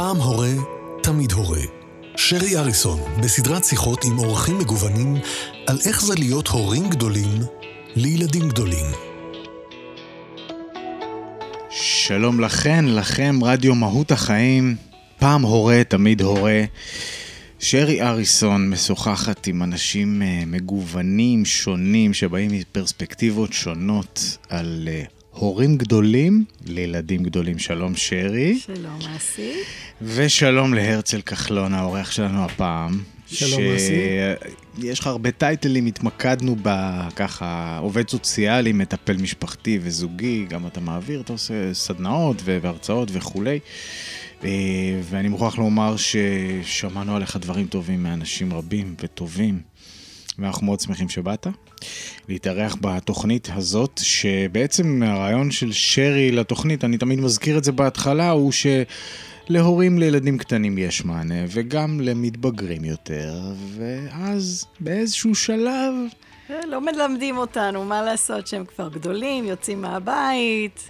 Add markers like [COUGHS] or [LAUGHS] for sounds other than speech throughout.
פעם הורה, תמיד הורה. שרי אריסון, בסדרת שיחות עם אורחים מגוונים על איך זה להיות הורים גדולים לילדים גדולים. שלום לכן, לכם, רדיו מהות החיים, פעם הורה, תמיד הורה. שרי אריסון משוחחת עם אנשים אה, מגוונים, שונים, שבאים מפרספקטיבות שונות על אה, הורים גדולים לילדים גדולים. שלום שרי. שלום אסי. ושלום להרצל כחלון, האורח שלנו הפעם. שלום, אסי. יש לך הרבה טייטלים, התמקדנו בככה, עובד סוציאלי, מטפל משפחתי וזוגי, גם אתה מעביר, אתה עושה סדנאות והרצאות וכולי. אה, ואני מוכרח לומר ששמענו עליך דברים טובים מאנשים רבים וטובים, ואנחנו מאוד שמחים שבאת. להתארח בתוכנית הזאת, שבעצם הרעיון של שרי לתוכנית, אני תמיד מזכיר את זה בהתחלה, הוא שלהורים לילדים קטנים יש מענה, וגם למתבגרים יותר, ואז באיזשהו שלב... לא מלמדים אותנו מה לעשות שהם כבר גדולים, יוצאים מהבית.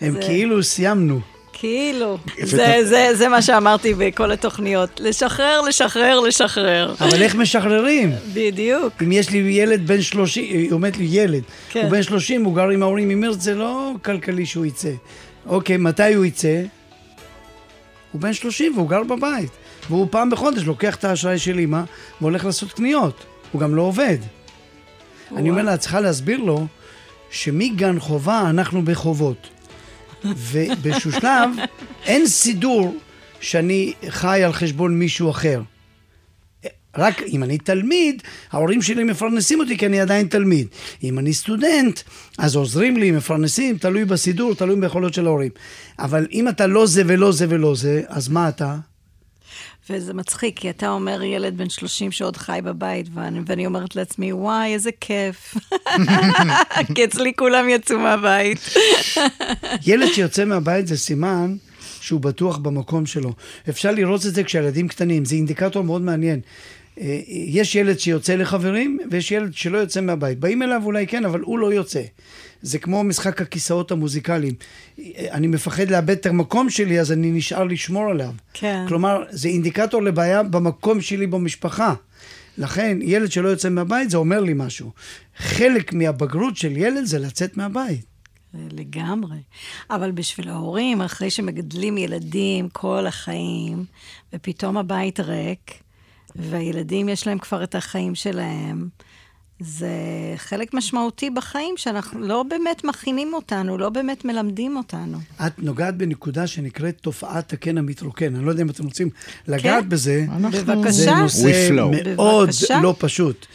הם זה- כאילו סיימנו. כאילו, זה, זה, זה מה שאמרתי בכל התוכניות. לשחרר, לשחרר, לשחרר. אבל איך משחררים? בדיוק. אם יש לי ילד בן 30, היא אומרת לי ילד, כן. הוא בן 30, הוא גר עם ההורים ממרץ, זה לא כלכלי שהוא יצא. אוקיי, מתי הוא יצא? הוא בן 30 והוא גר בבית. והוא פעם בחודש לוקח את האשראי של אמא והולך לעשות קניות. הוא גם לא עובד. אני אומר לה, את צריכה להסביר לו שמגן חובה אנחנו בחובות. ובאיזשהו שלב אין סידור שאני חי על חשבון מישהו אחר. רק אם אני תלמיד, ההורים שלי מפרנסים אותי כי אני עדיין תלמיד. אם אני סטודנט, אז עוזרים לי, מפרנסים, תלוי בסידור, תלוי ביכולות של ההורים. אבל אם אתה לא זה ולא זה ולא זה, אז מה אתה? וזה מצחיק, כי אתה אומר ילד בן 30 שעוד חי בבית, ואני, ואני אומרת לעצמי, וואי, איזה כיף. [LAUGHS] כי אצלי כולם יצאו מהבית. [LAUGHS] ילד שיוצא מהבית זה סימן שהוא בטוח במקום שלו. אפשר לראות את זה כשהילדים קטנים, זה אינדיקטור מאוד מעניין. אה, יש ילד שיוצא לחברים, ויש ילד שלא יוצא מהבית. באים אליו אולי כן, אבל הוא לא יוצא. זה כמו משחק הכיסאות המוזיקליים. אני מפחד לאבד את המקום שלי, אז אני נשאר לשמור עליו. כן. כלומר, זה אינדיקטור לבעיה במקום שלי במשפחה. לכן, ילד שלא יוצא מהבית, זה אומר לי משהו. חלק מהבגרות של ילד זה לצאת מהבית. לגמרי. אבל בשביל ההורים, אחרי שמגדלים ילדים כל החיים, ופתאום הבית ריק, והילדים יש להם כבר את החיים שלהם, זה חלק משמעותי בחיים שאנחנו לא באמת מכינים אותנו, לא באמת מלמדים אותנו. את נוגעת בנקודה שנקראת תופעת הקן המתרוקן. אני לא יודע אם אתם רוצים לגעת כן. בזה. אנחנו- זה בבקשה. נושא. מאוד בבקשה. לא פשוט.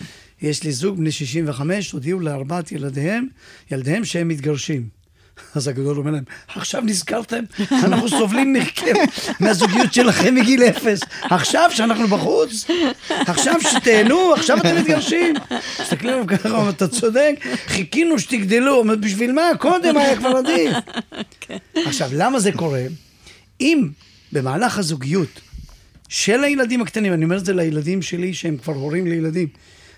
יש לי זוג בני 65, הודיעו לארבעת ילדיהם, ילדיהם שהם מתגרשים. [LAUGHS] אז הגדול אומר להם, עכשיו נזכרתם? אנחנו סובלים מכם, מהזוגיות שלכם מגיל אפס. עכשיו שאנחנו בחוץ? עכשיו שתהנו? עכשיו אתם מתגרשים? מסתכלים עליו ככה, אומרים, אתה צודק, חיכינו שתגדלו. אומרת, בשביל מה? קודם היה כבר עדיף. עכשיו, למה זה קורה? אם במהלך הזוגיות של הילדים הקטנים, אני אומר את זה לילדים שלי שהם כבר הורים לילדים,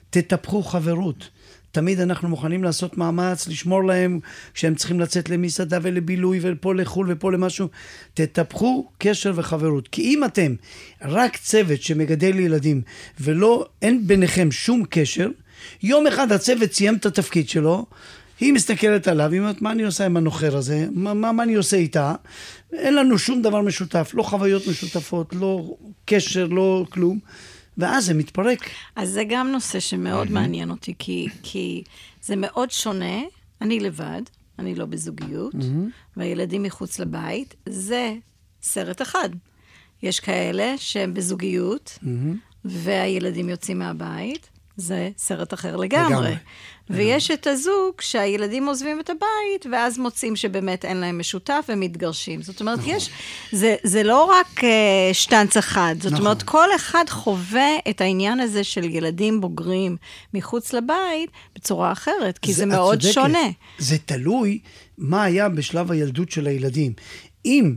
תטפחו חברות. תמיד אנחנו מוכנים לעשות מאמץ, לשמור להם כשהם צריכים לצאת למסעדה ולבילוי ופה לחו"ל ופה למשהו. תטפחו קשר וחברות. כי אם אתם רק צוות שמגדל ילדים ולא, אין ביניכם שום קשר, יום אחד הצוות סיים את התפקיד שלו, היא מסתכלת עליו, היא אומרת, מה אני עושה עם הנוחר הזה? מה, מה, מה אני עושה איתה? אין לנו שום דבר משותף, לא חוויות משותפות, לא קשר, לא כלום. ואז זה מתפרק. אז זה גם נושא שמאוד מעניין אותי, כי, כי זה מאוד שונה. אני לבד, אני לא בזוגיות, והילדים מחוץ לבית, זה סרט אחד. יש כאלה שהם בזוגיות, והילדים יוצאים מהבית, זה סרט אחר לגמרי. לגמרי. ויש את הזוג שהילדים עוזבים את הבית, ואז מוצאים שבאמת אין להם משותף ומתגרשים. זאת אומרת, נכון. יש, זה, זה לא רק אה, שטנץ אחד, זאת נכון. אומרת, כל אחד חווה את העניין הזה של ילדים בוגרים מחוץ לבית בצורה אחרת, כי זה, את מאוד צודקת. שונה. זה תלוי מה היה בשלב הילדות של הילדים. אם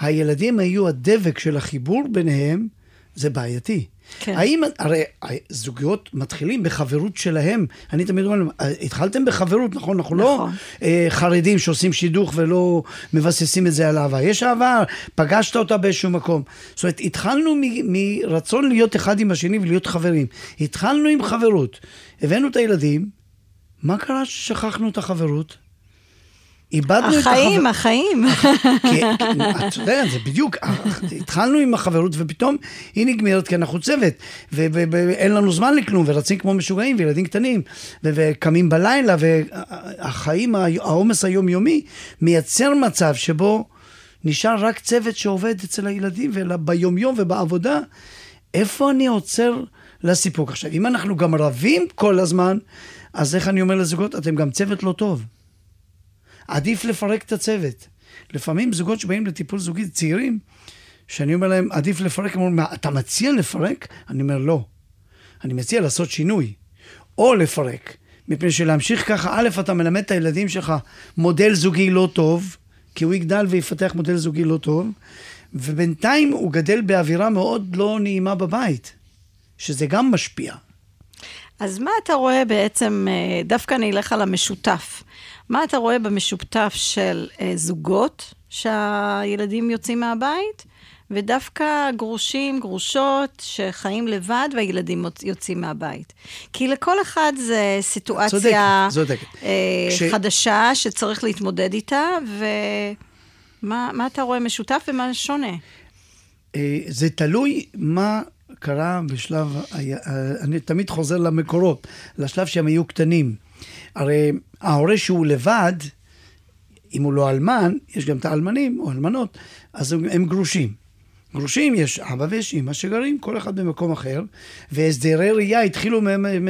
הילדים היו הדבק של החיבור ביניהם, זה בעייתי. כן. האם, הרי זוגיות מתחילים בחברות שלהם. אני תמיד אומר להם, התחלתם בחברות, נכון? אנחנו לא נכון. אה, חרדים שעושים שידוך ולא מבססים את זה על אהבה. יש אהבה, פגשת אותה באיזשהו מקום. זאת אומרת, התחלנו מ- מרצון להיות אחד עם השני ולהיות חברים. התחלנו עם חברות. הבאנו את הילדים, מה קרה ששכחנו את החברות? איבדנו את החיים, החבר... החיים. כי- את יודעת, זה בדיוק, התחלנו עם החברות ופתאום היא נגמרת כי אנחנו צוות, ואין לנו זמן לכלום, ורצים כמו משוגעים, וילדים קטנים, וקמים בלילה, והחיים, העומס היומיומי, מייצר מצב שבו נשאר רק צוות שעובד אצל הילדים, וביומיום ובעבודה, איפה אני עוצר לסיפוק? עכשיו, אם אנחנו גם רבים כל הזמן, אז איך אני אומר לזוגות, אתם גם צוות לא טוב. עדיף לפרק את הצוות. לפעמים זוגות שבאים לטיפול זוגי צעירים, שאני אומר להם, עדיף לפרק, הם אומרים, "מה, אתה מציע לפרק? אני אומר, לא. אני מציע לעשות שינוי. או לפרק. מפני שלהמשיך ככה, א', אתה מלמד את הילדים שלך מודל זוגי לא טוב, כי הוא יגדל ויפתח מודל זוגי לא טוב, ובינתיים הוא גדל באווירה מאוד לא נעימה בבית, שזה גם משפיע. אז מה אתה רואה בעצם, אה, דווקא אני אלך על המשותף. מה אתה רואה במשותף של אה, זוגות שהילדים יוצאים מהבית, ודווקא גרושים, גרושות, שחיים לבד והילדים יוצאים מהבית? כי לכל אחד זה סיטואציה צודקת, צודקת. אה, כש- חדשה שצריך להתמודד איתה, ומה מה אתה רואה משותף ומה שונה? אה, זה תלוי מה קרה בשלב, אה, אני תמיד חוזר למקורות, לשלב שהם היו קטנים. הרי ההורה שהוא לבד, אם הוא לא אלמן, יש גם את האלמנים או אלמנות, אז הם, הם גרושים. גרושים, יש אבא ויש אמא שגרים כל אחד במקום אחר, והסדרי ראייה התחילו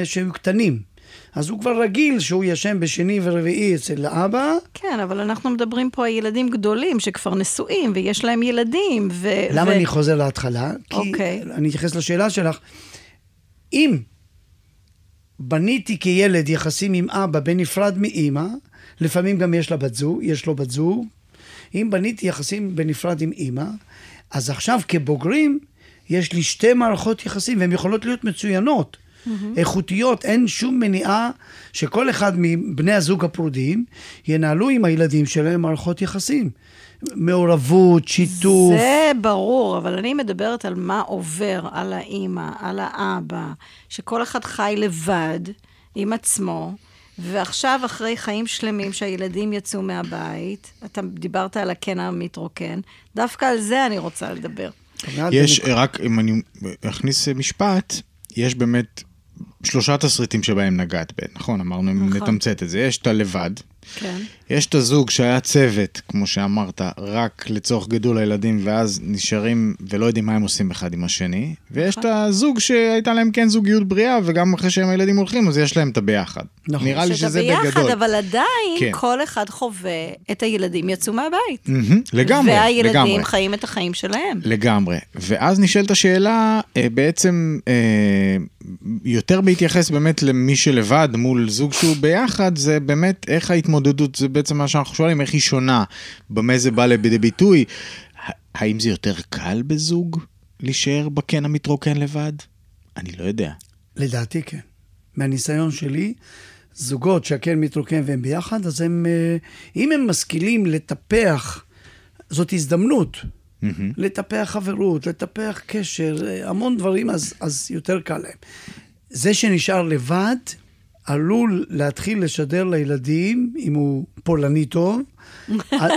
כשהיו קטנים. אז הוא כבר רגיל שהוא ישן בשני ורביעי אצל האבא, כן, אבל אנחנו מדברים פה על ילדים גדולים שכבר נשואים ויש להם ילדים. ו- למה ו- אני חוזר להתחלה? כי אוקיי. אני אתייחס לשאלה שלך. אם בניתי כילד יחסים עם אבא בנפרד מאימא, לפעמים גם יש לה בת זוג, יש לו בת זוג, אם בניתי יחסים בנפרד עם אימא, אז עכשיו כבוגרים יש לי שתי מערכות יחסים והן יכולות להיות מצוינות. איכותיות, אין שום מניעה שכל אחד מבני הזוג הפרודים ינהלו עם הילדים שלהם מערכות יחסים. מעורבות, שיתוף. זה ברור, אבל אני מדברת על מה עובר על האימא, על האבא, שכל אחד חי לבד עם עצמו, ועכשיו, אחרי חיים שלמים שהילדים יצאו מהבית, אתה דיברת על הקן המתרוקן, דווקא על זה אני רוצה לדבר. יש, רק אם אני אכניס משפט, יש באמת שלושה תסריטים שבהם נגעת נכון? אמרנו, אם נכון. נתמצת את זה. יש את הלבד, כן. יש את הזוג שהיה צוות, כמו שאמרת, רק לצורך גידול הילדים, ואז נשארים ולא יודעים מה הם עושים אחד עם השני, ויש את נכון. הזוג שהייתה להם כן זוגיות בריאה, וגם אחרי שהם הילדים הולכים, אז יש להם את הביחד. נכון. נראה לי שזה ביחד, בגדול. אבל עדיין כן. כל אחד חווה את הילדים יצאו מהבית. מהמם, לגמרי, והילדים לגמרי. חיים את החיים שלהם. לגמרי. ואז נשאלת השאלה, אה, בעצם, אה, יותר בהתייחס באמת למי שלבד מול זוג שהוא ביחד, זה באמת איך ההתמודדות, זה בעצם מה שאנחנו שואלים, איך היא שונה, במה זה בא לידי ביטוי. האם זה יותר קל בזוג להישאר בקן המתרוקן לבד? אני לא יודע. לדעתי כן. מהניסיון שלי, זוגות שהקן מתרוקן והם ביחד, אז הם, אה, אם הם משכילים לטפח, זאת הזדמנות, מהמם. לטפח חברות, לטפח קשר, אה, המון דברים, אז, אז יותר קל להם. זה שנשאר לבד, עלול להתחיל לשדר לילדים, אם הוא פולני טוב, אל,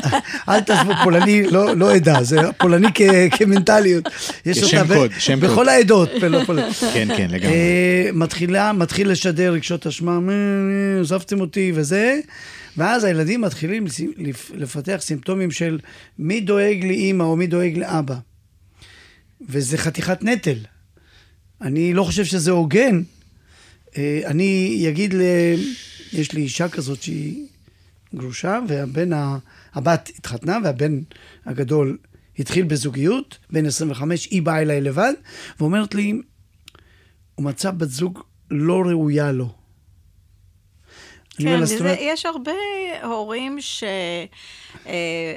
אל תעזבו, פולני לא, לא עדה, זה פולני כ, כמנטליות. יש ב- קוד, שם בכל קוד. העדות. פול- פול- כן, כן, לגמרי. אה, מתחילה, מתחיל לשדר רגשות אשמה, "מ, מ, עזבתם אותי וזה, ואז הילדים מתחילים לפתח סימפטומים של מי דואג לאימא או מי דואג לאבא. וזה חתיכת נטל. אני לא חושב שזה הוגן. אה, אני אגיד ל... יש לי אישה כזאת שהיא גרושה, והבן. הבת התחתנה, והבן הגדול התחיל בזוגיות, בן 25, היא באה אליי לבד, ואומרת לי, הוא מצא בת זוג לא ראויה לו. כן, וזה, אומרת, יש הרבה הורים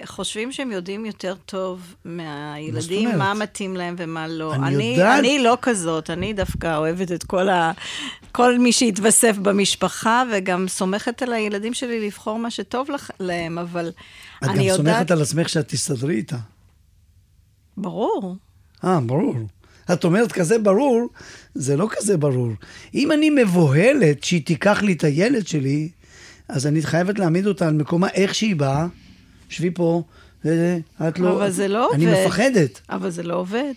שחושבים שהם יודעים יותר טוב מהילדים, אומרת? מה מתאים להם ומה לא. אני אני, יודעת- אני לא כזאת, אני דווקא אוהבת את כל, ה, כל מי שהתווסף במשפחה, וגם סומכת על הילדים שלי לבחור מה שטוב לח, להם, אבל את אני גם יודעת... סומכת על עצמך שאת תסתדרי איתה. ברור. אה, ברור. את אומרת כזה ברור, זה לא כזה ברור. אם אני מבוהלת שהיא תיקח לי את הילד שלי, אז אני חייבת להעמיד אותה על מקומה איך שהיא באה. שבי פה, את לא... אבל זה לא אני עובד. מפחדת. אבל זה לא עובד.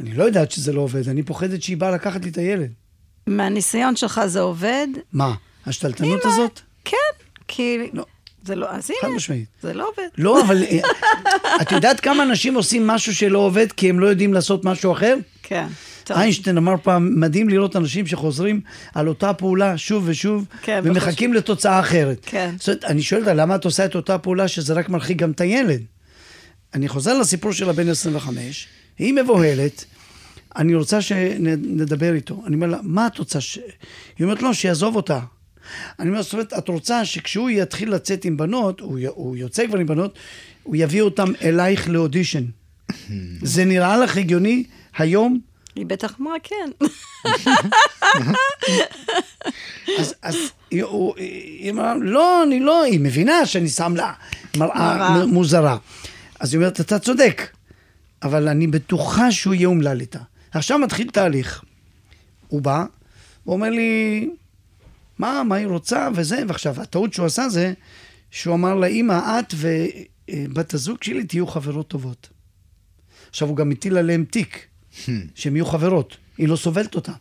אני לא יודעת שזה לא עובד, אני פוחדת שהיא באה לקחת לי את הילד. מהניסיון שלך זה עובד? מה, השתלטנות הזאת? כן, כי... לא. זה לא, אז הנה, משמעית. זה לא עובד. לא, אבל אה, את יודעת כמה אנשים עושים משהו שלא עובד כי הם לא יודעים לעשות משהו אחר? כן. טוב. איינשטיין אמר פעם, מדהים לראות אנשים שחוזרים על אותה פעולה שוב ושוב, כן, ומחכים לתוצאה אחרת. כן. זאת אומרת, אני שואל אותה, למה את עושה את אותה פעולה שזה רק מרחיק גם את הילד? אני חוזר לסיפור של הבן 25, היא מבוהלת, אני רוצה שנדבר איתו. אני אומר לה, מה את רוצה? ש... היא אומרת, לא, שיעזוב אותה. אני אומר, זאת אומרת, את רוצה שכשהוא יתחיל לצאת עם בנות, הוא, י... הוא יוצא כבר עם בנות, הוא יביא אותם אלייך לאודישן. זה נראה לך הגיוני היום? היא בטח אמרה כן. אז, אז היא, הוא, היא אמרה, לא, אני לא, היא מבינה שאני שם לה מראה מוזרה. אז היא אומרת, אתה צודק, אבל אני בטוחה שהוא יהיה אומלל איתה. עכשיו מתחיל תהליך. הוא בא, הוא אומר לי, מה, מה היא רוצה וזה, ועכשיו, הטעות שהוא עשה זה, שהוא אמר לה, אמא, את ובת הזוג שלי תהיו חברות טובות. עכשיו, הוא גם הטיל עליהם תיק, שהם יהיו חברות, היא לא סובלת אותה.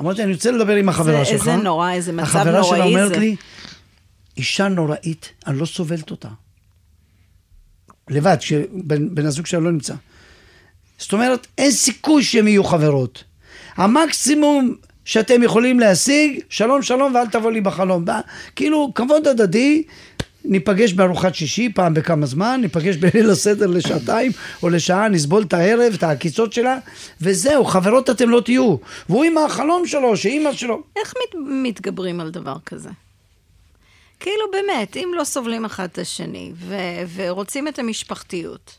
אמרתי, אני רוצה לדבר עם החברה זה- שלך. איזה נורא, איזה מצב החברה שלה נוראי אומרת זה. לי, אישה נוראית, אני לא סובלת אותה. לבד, כשבן בן הזוג שלה לא נמצא. זאת אומרת, אין סיכוי שהם יהיו חברות. המקסימום שאתם יכולים להשיג, שלום שלום ואל תבוא לי בחלום. בא- כאילו, כבוד הדדי, ניפגש בארוחת שישי פעם בכמה זמן, ניפגש [LAUGHS] בליל הסדר לשעתיים או לשעה, נסבול את הערב, את העקיצות שלה, וזהו, חברות אתם לא תהיו. והוא עם החלום שלו, שאימא שלו... איך מת, מתגברים על דבר כזה? כאילו באמת, אם לא סובלים אחד את השני ו, ורוצים את המשפחתיות.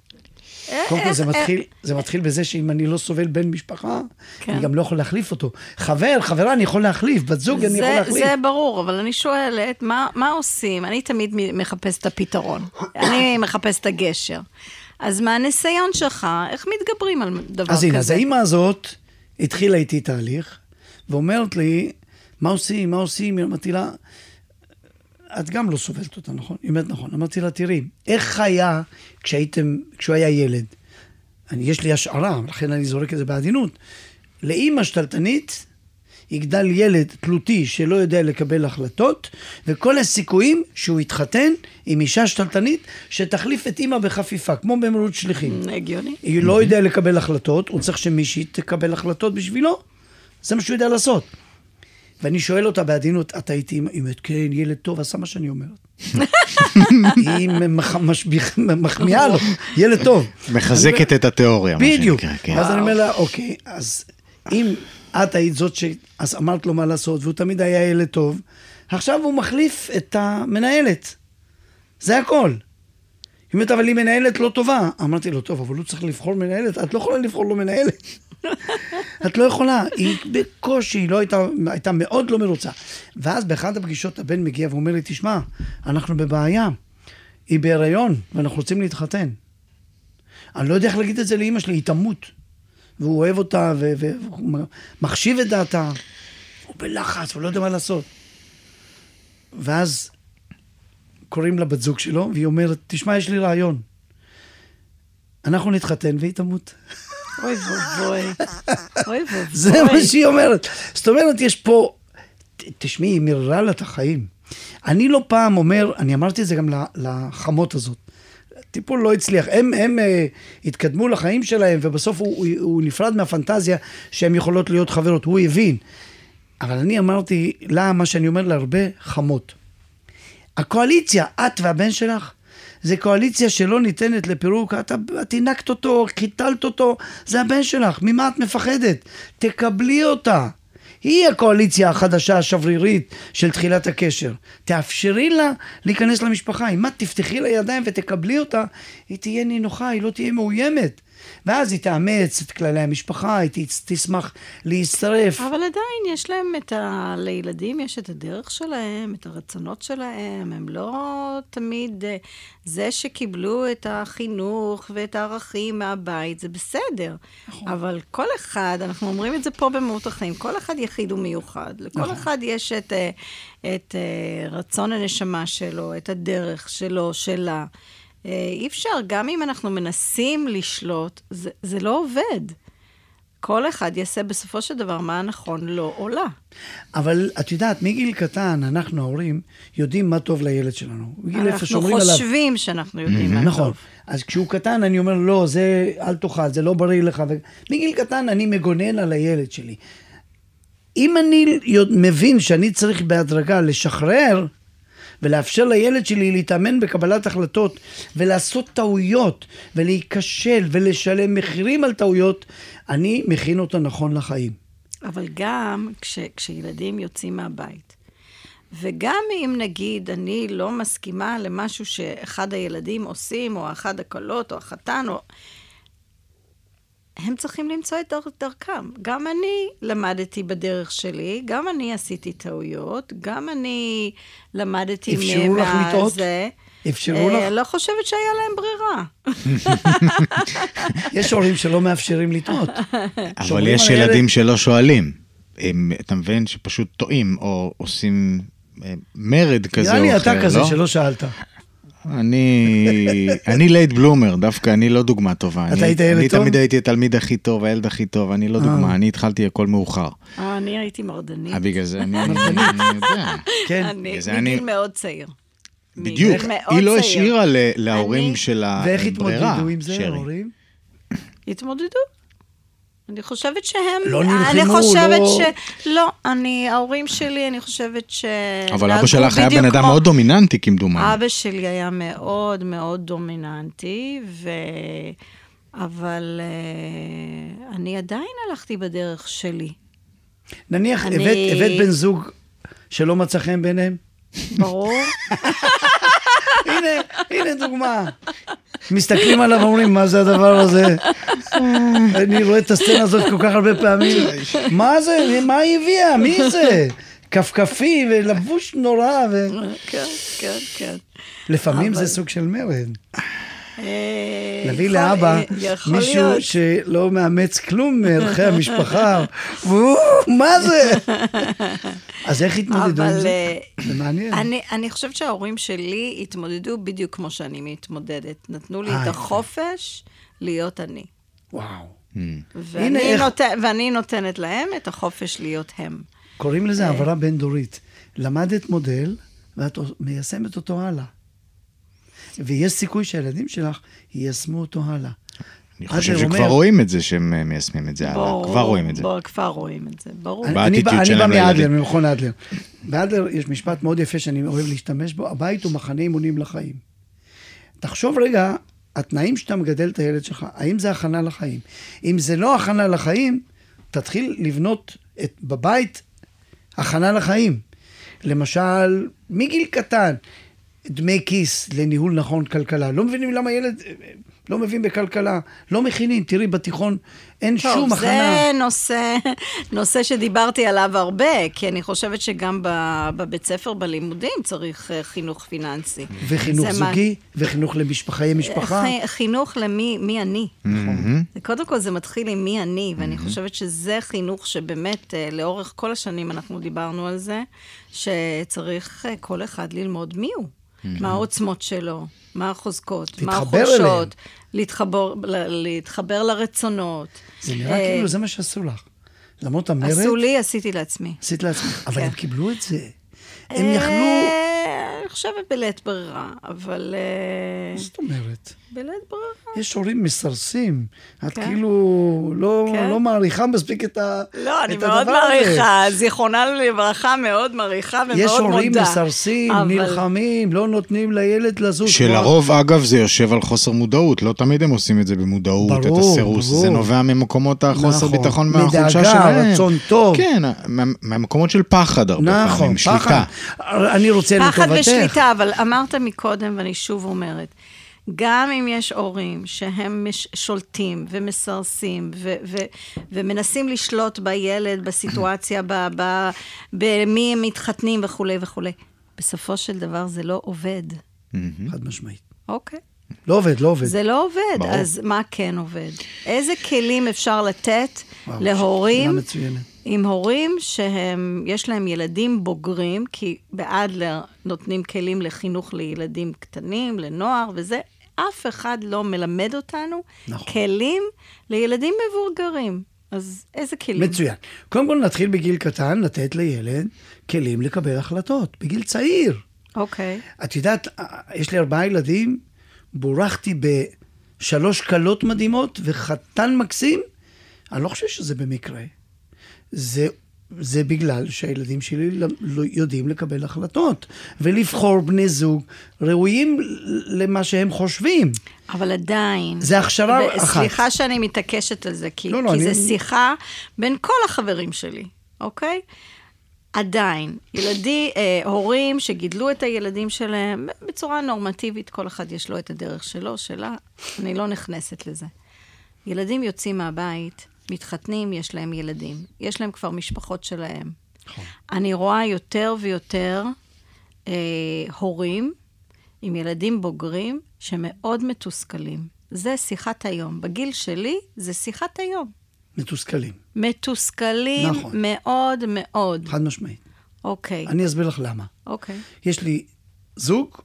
קודם כל זה איך- מתחיל, זה מתחיל בזה שאם אני לא סובל בן משפחה, כן. אני גם לא יכול להחליף אותו. חבר, חברה, אני יכול להחליף, בת זוג, אני יכול זה, להחליף. זה ברור, אבל אני שואלת, מה, מה עושים? אני תמיד מחפשת את הפתרון. [COUGHS] אני מחפשת את הגשר. אז מהניסיון שלך, איך מתגברים על דבר אז כזה? הנה, אז האימא הזאת התחילה איתי תהליך, ואומרת לי, מה עושים, מה עושים? אמרתי לה, את גם לא סובלת אותה, נכון? היא אומרת, נכון. אמרתי לה, תראי, איך היה כשהייתם, כשהוא היה ילד? אני, יש לי השערה, לכן אני זורק את זה בעדינות. לאימא שתלטנית, יגדל ילד תלותי שלא יודע לקבל החלטות, וכל הסיכויים שהוא יתחתן עם אישה שתלטנית שתחליף את אימא בחפיפה, כמו במרוץ שליחים. הגיוני. הוא לא יודע לקבל החלטות, הוא צריך שמישהי תקבל החלטות בשבילו, זה מה שהוא יודע לעשות. ואני שואל אותה בעדינות, את היית? היא אומרת, כן, ילד טוב, עשה מה שאני אומרת. [LAUGHS] היא מחמיאה לו, ילד טוב. מחזקת את התיאוריה, בדיוק. כן. אז אני אומר לה, אוקיי, אז אם את היית זאת ש... אז אמרת לו מה לעשות, והוא תמיד היה ילד טוב, עכשיו הוא מחליף את המנהלת. זה הכל. היא אומרת, אבל היא מנהלת לא טובה. אמרתי לו, טוב, אבל הוא צריך לבחור מנהלת, את לא יכולה לבחור לו מנהלת. [LAUGHS] את לא יכולה, היא בקושי, היא לא הייתה, הייתה מאוד לא מרוצה. ואז באחת הפגישות הבן מגיע ואומר לי, תשמע, אנחנו בבעיה, היא בהיריון, ואנחנו רוצים להתחתן. אני לא יודע איך להגיד את זה לאימא שלי, היא תמות. והוא אוהב אותה, ו- ו- והוא מחשיב את דעתה. הוא בלחץ, הוא לא יודע מה לעשות. ואז קוראים לה בת זוג שלו, והיא אומרת, תשמע, יש לי רעיון. אנחנו נתחתן והיא תמות. [LAUGHS] אוי ואבוי. אוי ואבוי. זה מה שהיא אומרת. זאת אומרת, יש פה... תשמעי, היא מיררה לה את החיים. אני לא פעם אומר, אני אמרתי את זה גם לחמות הזאת. טיפול לא הצליח. הם, הם אה, התקדמו לחיים שלהם, ובסוף הוא, הוא, הוא נפרד מהפנטזיה שהן יכולות להיות חברות. הוא הבין. אבל אני אמרתי לה, מה שאני אומר להרבה חמות. הקואליציה, את והבן שלך, זה קואליציה שלא ניתנת לפירוק. את, את הענקת אותו, חיתלת אותו, זה הבן שלך, ממה את מפחדת? תקבלי אותה. היא הקואליציה החדשה השברירית של תחילת הקשר. תאפשרי לה להיכנס למשפחה. אם את תפתחי לה ידיים ותקבלי אותה, היא תהיה נינוחה, היא לא תהיה מאוימת. ואז היא תאמץ את כללי המשפחה, היא תשמח להצטרף. אבל עדיין יש להם את ה... לילדים יש את הדרך שלהם, את הרצונות שלהם, הם לא תמיד... אה, זה שקיבלו את החינוך ואת הערכים מהבית, זה בסדר. נכון. אבל כל אחד, אנחנו אומרים את זה פה במהות החיים, כל אחד יחיד ומיוחד. לכל נכון. אחד יש את, אה, את אה, רצון הנשמה שלו, את הדרך שלו, שלה. אה, אי אפשר, גם אם אנחנו מנסים לשלוט, זה, זה לא עובד. כל אחד יעשה בסופו של דבר מה נכון לו או לה. אבל את יודעת, מגיל קטן, אנחנו ההורים יודעים מה טוב לילד שלנו. מגיל איפה אנחנו שאומרים עליו. חושבים שאנחנו יודעים מה נכון. טוב. אז כשהוא קטן, אני אומר, לא, זה, אל תאכל, זה לא בריא לך. מגיל קטן אני מגונן על הילד שלי. אם אני מבין שאני צריך בהדרגה לשחרר, ולאפשר לילד שלי להתאמן בקבלת החלטות, ולעשות טעויות, ולהיכשל, ולשלם מחירים על טעויות, אני מכין אותו נכון לחיים. אבל גם כש, כשילדים יוצאים מהבית, וגם אם נגיד אני לא מסכימה למשהו שאחד הילדים עושים, או אחד הקלות, או החתן, או... הם צריכים למצוא את דר- דרכם. גם אני למדתי בדרך שלי, גם אני עשיתי טעויות, גם אני למדתי אפשרו לך מה- לטעות? אפשרו אה, לך? לא חושבת שהיה להם ברירה. [LAUGHS] יש הורים שלא מאפשרים לטעות. אבל יש. ילדים שלא שואלים. אתה מבין? שפשוט טועים, או עושים אה, מרד כזה או נראה אחר, לי אתה כזה לא? שלא שאלת. אני, אני late bloomer, דווקא אני לא דוגמה טובה. אתה אני, היית ילד אני טוב? תמיד הייתי התלמיד הכי טוב, הילד הכי טוב, אני לא דוגמה, אני התחלתי הכל מאוחר. אה, אני הייתי מרדנית. אה, בגלל זה אני, אני יודע. כן. אני, אני- מגיל מאוד צעיר. בדיוק, היא לא. השאירה להורים אני- של ואיך התמודדו עם זה. ההורים? התמודדו. אני חושבת שהם... לא אני נלחמו, חושבת לא- ש... לא, אני, ההורים שלי, אני חושבת ש... אבל אבא שלך היה בן אדם כמו- מאוד דומיננטי כמדומני. אבא שלי היה מאוד מאוד דומיננטי, ו... אבל uh, אני עדיין הלכתי בדרך שלי. נניח אני- הבאת הבאת בן זוג שלא מצא חן בעיניהם? ברור? [LAUGHS] הנה, הנה דוגמה. מסתכלים עליו ואומרים, מה זה הדבר הזה? אני רואה את הסצנה הזאת כל כך הרבה פעמים. מה זה? מה היא הביאה? מי זה? כפכפי ולבוש נורא. ו... כן, כן, כן. לפעמים אבל- זה סוג של מרד. אה, להביא יכול- לאבא אה, מישהו. שלא מאמץ כלום מערכי המשפחה, [LAUGHS] והוא, מה זה? אז איך התמודדו עם אבל זה? אה, זה מעניין. אני, אני חושבת שההורים שלי התמודדו בדיוק כמו שאני מתמודדת. נתנו לי אה, את. החופש להיות אני. וואו. ואני, איך- נות... ואני נותנת להם את החופש להיות הם. קוראים לזה אה. העברה בין-דורית. למדת מודל, ואת מיישמת אותו הלאה. ויש סיכוי שהילדים שלך יישמו אותו הלאה. אני חושב שכבר אומר- רואים את זה שהם אה, מיישמים את זה הלאה, ברור, כבר רואים את זה. ברור, כבר רואים את זה, ברור. אני- אני בא- אני בא שלהם מאדלר. ממכון אדלר. באדלר יש משפט מאוד יפה שאני אוהב להשתמש בו, הבית הוא מחנה אימונים לחיים. תחשוב רגע, התנאים שאתה מגדל את הילד שלך, האם זה הכנה לחיים? אם זה לא הכנה לחיים, תתחיל לבנות את, בבית הכנה לחיים. למשל, מגיל קטן, דמי כיס לניהול נכון כלכלה. לא מבינים למה ילד אה, אה, לא מבין בכלכלה. לא מכינים, תראי, בתיכון אין טוב, שום הכנה. זה נושא, [LAUGHS] נושא שדיברתי עליו הרבה, כי אני חושבת שגם בבית ספר בלימודים צריך אה, חינוך פיננסי. וחינוך זה מה- זוגי, וחינוך למשפחה, משפחה. חי- חינוך למי מי אני. זה קודם כל זה מתחיל עם מי אני, ואני Mm-hmm. חושבת שזה חינוך שבאמת, אה, לאורך כל השנים אנחנו דיברנו על זה, שצריך אה, כל אחד ללמוד מי הוא. מה העוצמות שלו, מה החוזקות, מה. החולשות, להתחבר, להתחבר לרצונות. זה נראה אה, כאילו זה מה שעשו לך. למרות המרד, עשו לי, עשיתי לעצמי. עשית לעצמך. אבל כן. הם קיבלו את זה. הם אה, יכלו... אני חושבת בלית ברירה, אבל... אה, מה זאת אומרת? בלית ברירה. יש הורים מסרסים. את כן. כאילו לא, כן. לא מעריכה מספיק את, ה, לא, אני את מאוד הדבר הזה. מעריכה, זיכרונה לברכה, מאוד מעריכה ומאוד יש מודה. הורים מסרסים, אבל- נלחמים, לא נותנים לילד לזוז. שלרוב, אגב, זה יושב על חוסר מודעות. לא תמיד הם עושים את זה במודעות, ברור, את הסירוס. ברור. זה נובע ממקומות החוסר נכון. ביטחון מדאגה, מהחולשה שלהם. רצון טוב. כן, מה- מהמקומות של פחד הרבה נכון, פעמים, שליטה. פחד. אני רוצה פחד ושליטה, אבל אמרת מקודם, ואני שוב אומרת, גם אם יש הורים שהם מש- שולטים ומסרסים ו- ו- ומנסים לשלוט בילד, בסיטואציה, ב- ב- במי הם מתחתנים וכולי וכולי, בסופו של דבר זה לא עובד, חד משמעית. אוקי? לא עובד, לא עובד. זה לא עובד, ברור. אז מה כן עובד? איזה כלים אפשר לתת וואו, להורים שאלה מצוינת. עם הורים שהם, יש להם ילדים בוגרים, כי באדלר נותנים כלים לחינוך לילדים קטנים, לנוער וזה, אף אחד לא מלמד אותנו נכון. כלים לילדים מבוגרים. אז איזה כלים? מצוין. קודם כל נתחיל בגיל קטן, לתת לילד כלים לקבל החלטות, בגיל צעיר. אוקיי. את יודעת, יש לי ארבעה ילדים, בורחתי בשלוש כלות מדהימות וחתן מקסים, אני לא חושב שזה במקרה. זה, זה בגלל שהילדים שלי לא, לא יודעים לקבל החלטות ולבחור בני זוג ראויים למה שהם חושבים. אבל עדיין... זה הכשרה ו- אחת. סליחה שאני מתעקשת על זה, כי, לא, לא, כי אני- זה שיחה בין כל החברים שלי, אוקיי? עדיין, ילדי, אה, הורים שגידלו את הילדים שלהם בצורה נורמטיבית, כל אחד יש לו את הדרך שלו, שלה, אני לא נכנסת לזה. ילדים יוצאים מהבית, מתחתנים, יש להם ילדים. יש להם כבר משפחות שלהם. אני רואה יותר ויותר אה, הורים עם ילדים בוגרים שמאוד מתוסכלים. זה שיחת היום. בגיל שלי זה שיחת היום. מתוסכלים, מתוסכלים נכון. מאוד מאוד. חד משמעית. אוקיי, אני אסביר לך למה. אוקיי. יש לי זוג,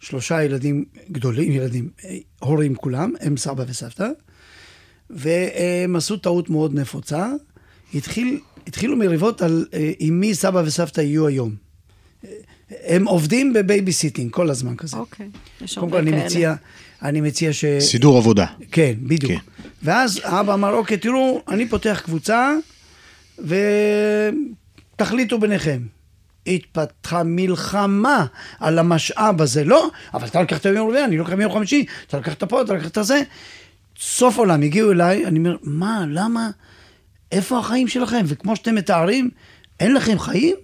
שלושה ילדים גדולים, ילדים, אה, הורים כולם, הם סבא וסבתא, והם עשו טעות מאוד נפוצה. התחיל, התחילו מריבות על אה, עם מי סבא וסבתא יהיו היום. הם עובדים בבייביסיטינג כל הזמן כזה. אוקיי, יש קודם הרבה כל אני כאלה. מציע, אני מציע ש... סידור עבודה. כן, בדיוק. כן. ואז האבא אמר, אוקיי, תראו, אני פותח קבוצה, ותחליטו ביניכם. התפתחה מלחמה על המשאב הזה, לא, אבל אתה לקחת ביום רביעי, אני לוקח ביום חמישי, אתה לקחת פה, אתה לקחת זה. סוף עולם, הגיעו אליי, אני אומר, מה, למה, איפה החיים שלכם? וכמו שאתם מתארים, אין לכם חיים?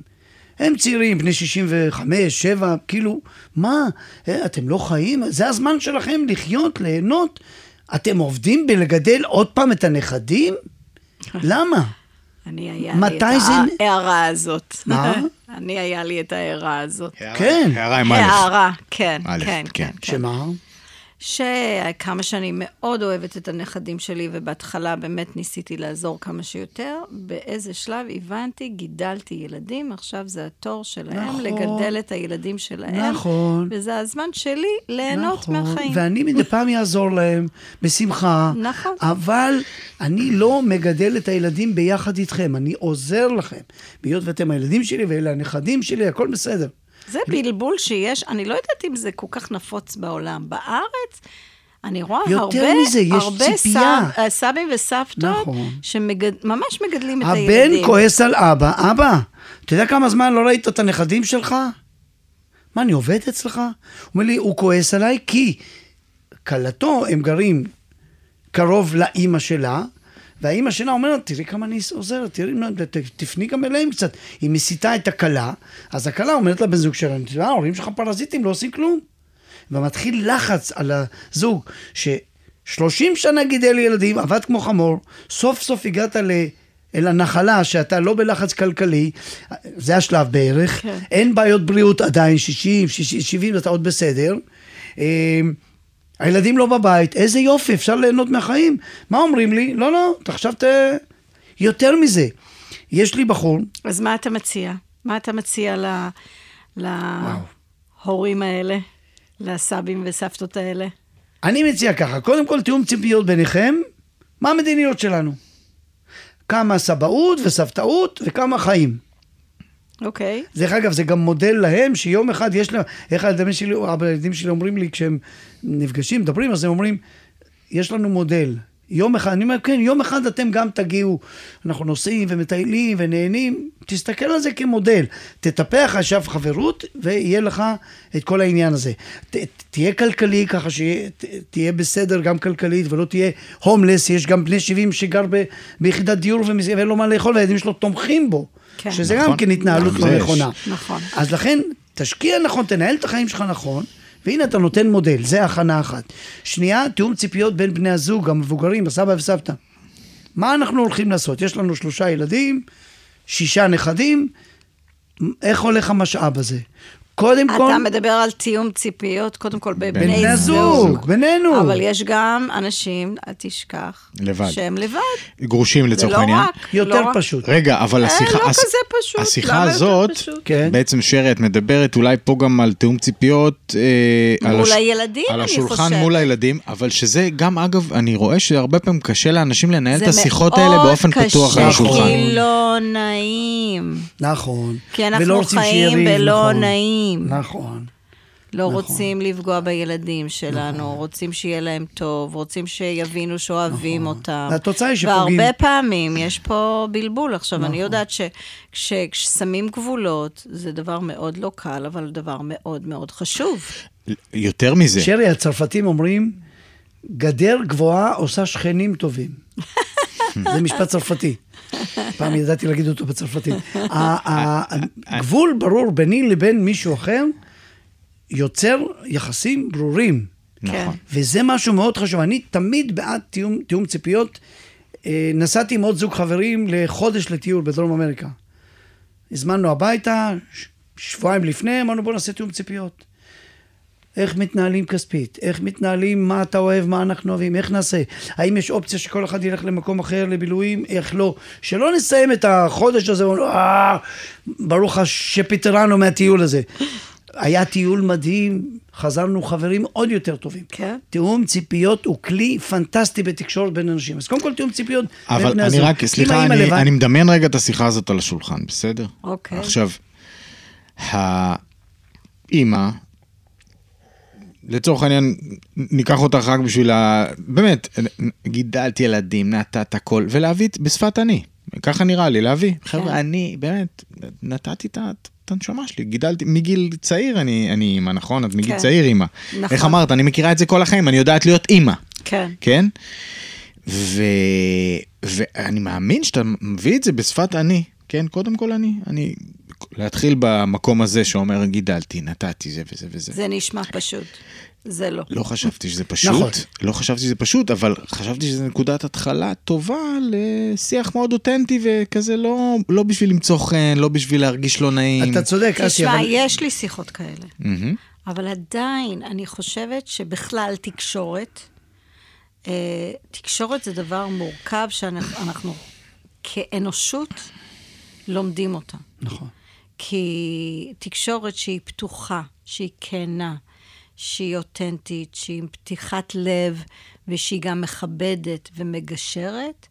הם צעירים, בני 65, 7, כאילו, מה, אה, אתם לא חיים? זה הזמן שלכם לחיות, ליהנות. אתם עובדים בלגדל עוד פעם את הנכדים? [LAUGHS] למה? אני, היה מתי לי את זה- ההערה הזאת. מה? [LAUGHS] אני, היה לי את ההערה הזאת. כן. הערה עם א'. הערה, כן, כן, כן. כן. כן. שמה? שכמה שאני מאוד אוהבת את הנכדים שלי, ובהתחלה באמת ניסיתי לעזור כמה שיותר, באיזה שלב הבנתי, גידלתי ילדים, עכשיו זה התור שלהם נכון. לגדל את הילדים שלהם. נכון. וזה הזמן שלי ליהנות נכון. מהחיים. ואני מדי פעם אעזור להם, בשמחה. נכון. אבל אני לא מגדל את הילדים ביחד איתכם, אני עוזר לכם. בהיות ואתם הילדים שלי ואלה הנכדים שלי, הכל בסדר. זה בלבול שיש, אני לא יודעת אם זה כל כך נפוץ בעולם. בארץ, אני רואה יותר הרבה, מזה, יש הרבה ציפייה. סב, אה, סבים וסבתות, נכון. שממש מגדלים את הבן הילדים. כועס על אבא, אבא, אתה יודע כמה זמן לא ראית את הנכדים שלך? מה, אני עובד אצלך? הוא אומר לי, הוא כועס עליי כי כלתו, הם גרים קרוב לאימא שלה, והאימא שלה אומרת, תראי כמה אני עוזרת, תראי, תפני גם אליהם קצת. היא מסיתה את הכלה, אז הכלה אומרת לבן זוג שלה, תראה, ההורים שלך פרזיטים, לא עושים כלום. ומתחיל לחץ על הזוג, ש-30 שנה גידל ילדים, עבד כמו חמור, סוף סוף הגעת ל... אל הנחלה שאתה לא בלחץ כלכלי, זה השלב בערך, כן. אין בעיות בריאות עדיין, 60, 60, 70, אתה עוד בסדר. אה, הילדים לא בבית, איזה יופי, אפשר ליהנות מהחיים. מה אומרים לי? לא, לא, אתה עכשיו ת... יותר מזה, יש לי בחור, אז מה אתה מציע? מה אתה מציע ל... להורים האלה, לסבים וסבתות האלה? אני מציע ככה, קודם כל תיאום ציפיות ביניכם, מה המדיניות שלנו? כמה סבאות וסבתאות וכמה חיים. אוקיי. דרך אגב, זה גם מודל להם, שיום אחד יש להם, איך הילדים שלי, הילדים שלי אומרים לי, כשהם נפגשים, מדברים, אז הם אומרים, יש לנו מודל. יום אחד, אני אומר, כן, יום אחד אתם גם תגיעו, אנחנו נוסעים ומטיילים ונהנים, תסתכל על זה כמודל. תטפח עכשיו חברות, ויהיה לך את כל העניין הזה. ת, תהיה כלכלי, ככה שתהיה בסדר גם כלכלית, ולא תהיה הומלס, יש גם בני 70 שגר ב, ביחידת דיור ואין לו מה לאכול, והילדים שלו תומכים בו. כן. שזה נכון. גם כן התנהלות. לא. נכונה. נכון. אז לכן, תשקיע נכון, תנהל את החיים שלך נכון, והנה אתה נותן מודל, זה הכנה אחת. שנייה, תיאום ציפיות בין בני הזוג, המבוגרים, הסבא וסבתא. מה אנחנו הולכים לעשות? יש לנו שלושה ילדים, שישה נכדים, איך הולך המשאב הזה? קודם כל, אתה מדבר על תיאום ציפיות, קודם כל בבני בני הזוג, בינינו. אבל יש גם אנשים, אל תשכח, לבד. שהם לבד. גרושים זה לצורך לא העניין. רק. יותר לא פשוט. רגע, אבל אה, השיחה... לא הש- כזה פשוט. השיחה הזאת, פשוט? כן. בעצם שרי, את מדברת אולי פה גם על תיאום ציפיות. אה, על מול הש- הילדים, על אני השולחן חושבת. מול הילדים, אבל שזה גם, אגב, אני רואה שהרבה פעמים קשה לאנשים לנהל את השיחות זה האלה מאוד באופן פתוח על קשה, השולחן. כי לא נעים. נכון. כי אנחנו חיים בלא נכון. נעים. נכון. לא נכון. רוצים לפגוע בילדים שלנו, רוצים שיהיה להם טוב, רוצים שיבינו שאוהבים אותם. והתוצאה היא שפוגעים. והרבה פעמים יש פה בלבול. עכשיו, אני יודעת שכששמים גבולות, זה דבר מאוד לא קל, אבל דבר מאוד מאוד חשוב. יותר מזה, שרי, הצרפתים אומרים, גדר גבוהה עושה שכנים טובים. [LAUGHS] זה משפט צרפתי. פעם ידעתי להגיד אותו בצרפתית. הגבול ברור ביני לבין מישהו אחר יוצר יחסים ברורים. כן. וזה משהו מאוד חשוב. אני תמיד בעד תיאום, תיאום ציפיות. אה, נסעתי עם עוד זוג חברים לחודש לטיול בדרום אמריקה. הזמנו הביתה, שבועיים לפני, אמרנו בוא נעשה תיאום ציפיות. איך מתנהלים כספית, איך מתנהלים, מה אתה אוהב, מה אנחנו אוהבים, איך נעשה, האם יש אופציה שכל אחד ילך למקום אחר לבילויים, איך לא, שלא נסיים את החודש הזה, ואומרים, אה, ברוך שפיטרנו מהטיול הזה. היה טיול מדהים, חזרנו חברים עוד יותר טובים. כן. תיאום ציפיות הוא כלי פנטסטי בתקשורת בין אנשים. אז קודם כל תיאום ציפיות בין אבל בני אני הזוג. רק, אם סליחה, האמא אני, לבד- אני מדמיין רגע את השיחה הזאת על השולחן, בסדר? אוקיי. עכשיו, האימא, לצורך העניין, ניקח אותך רק בשביל ה... באמת, גידלת ילדים, נתת הכל, ולהביא בשפת אני. ככה נראה לי, להביא. חבר'ה, אני באמת, נתתי את הנשמה שלי, גידלתי, מגיל צעיר אני אני אימא, נכון? את מגיל כן. צעיר אימא. נכון. איך אמרת? אני מכירה את זה כל החיים, אני יודעת להיות אימא. כן. כן? ו... ואני מאמין שאתה מביא את זה בשפת אני, כן? קודם כל אני, אני... להתחיל במקום הזה שאומר גידלתי, נתתי זה וזה וזה. זה נשמע פשוט. זה לא. לא חשבתי שזה פשוט, נכון. לא חשבתי שזה פשוט, אבל חשבתי שזו נקודת התחלה טובה לשיח מאוד אותנטי וכזה לא, לא בשביל למצוא חן, לא בשביל להרגיש לא נעים. אתה צודק, אסי, תשמע, אבל... יש לי שיחות כאלה. מהמם. אבל עדיין, אני חושבת שבכלל תקשורת, אה, תקשורת זה דבר מורכב שאנחנו אנחנו כאנושות לומדים אותה. נכון. כי תקשורת שהיא פתוחה, שהיא כנה, שהיא אותנטית, שהיא עם פתיחת לב, ושהיא גם מכבדת ומגשרת,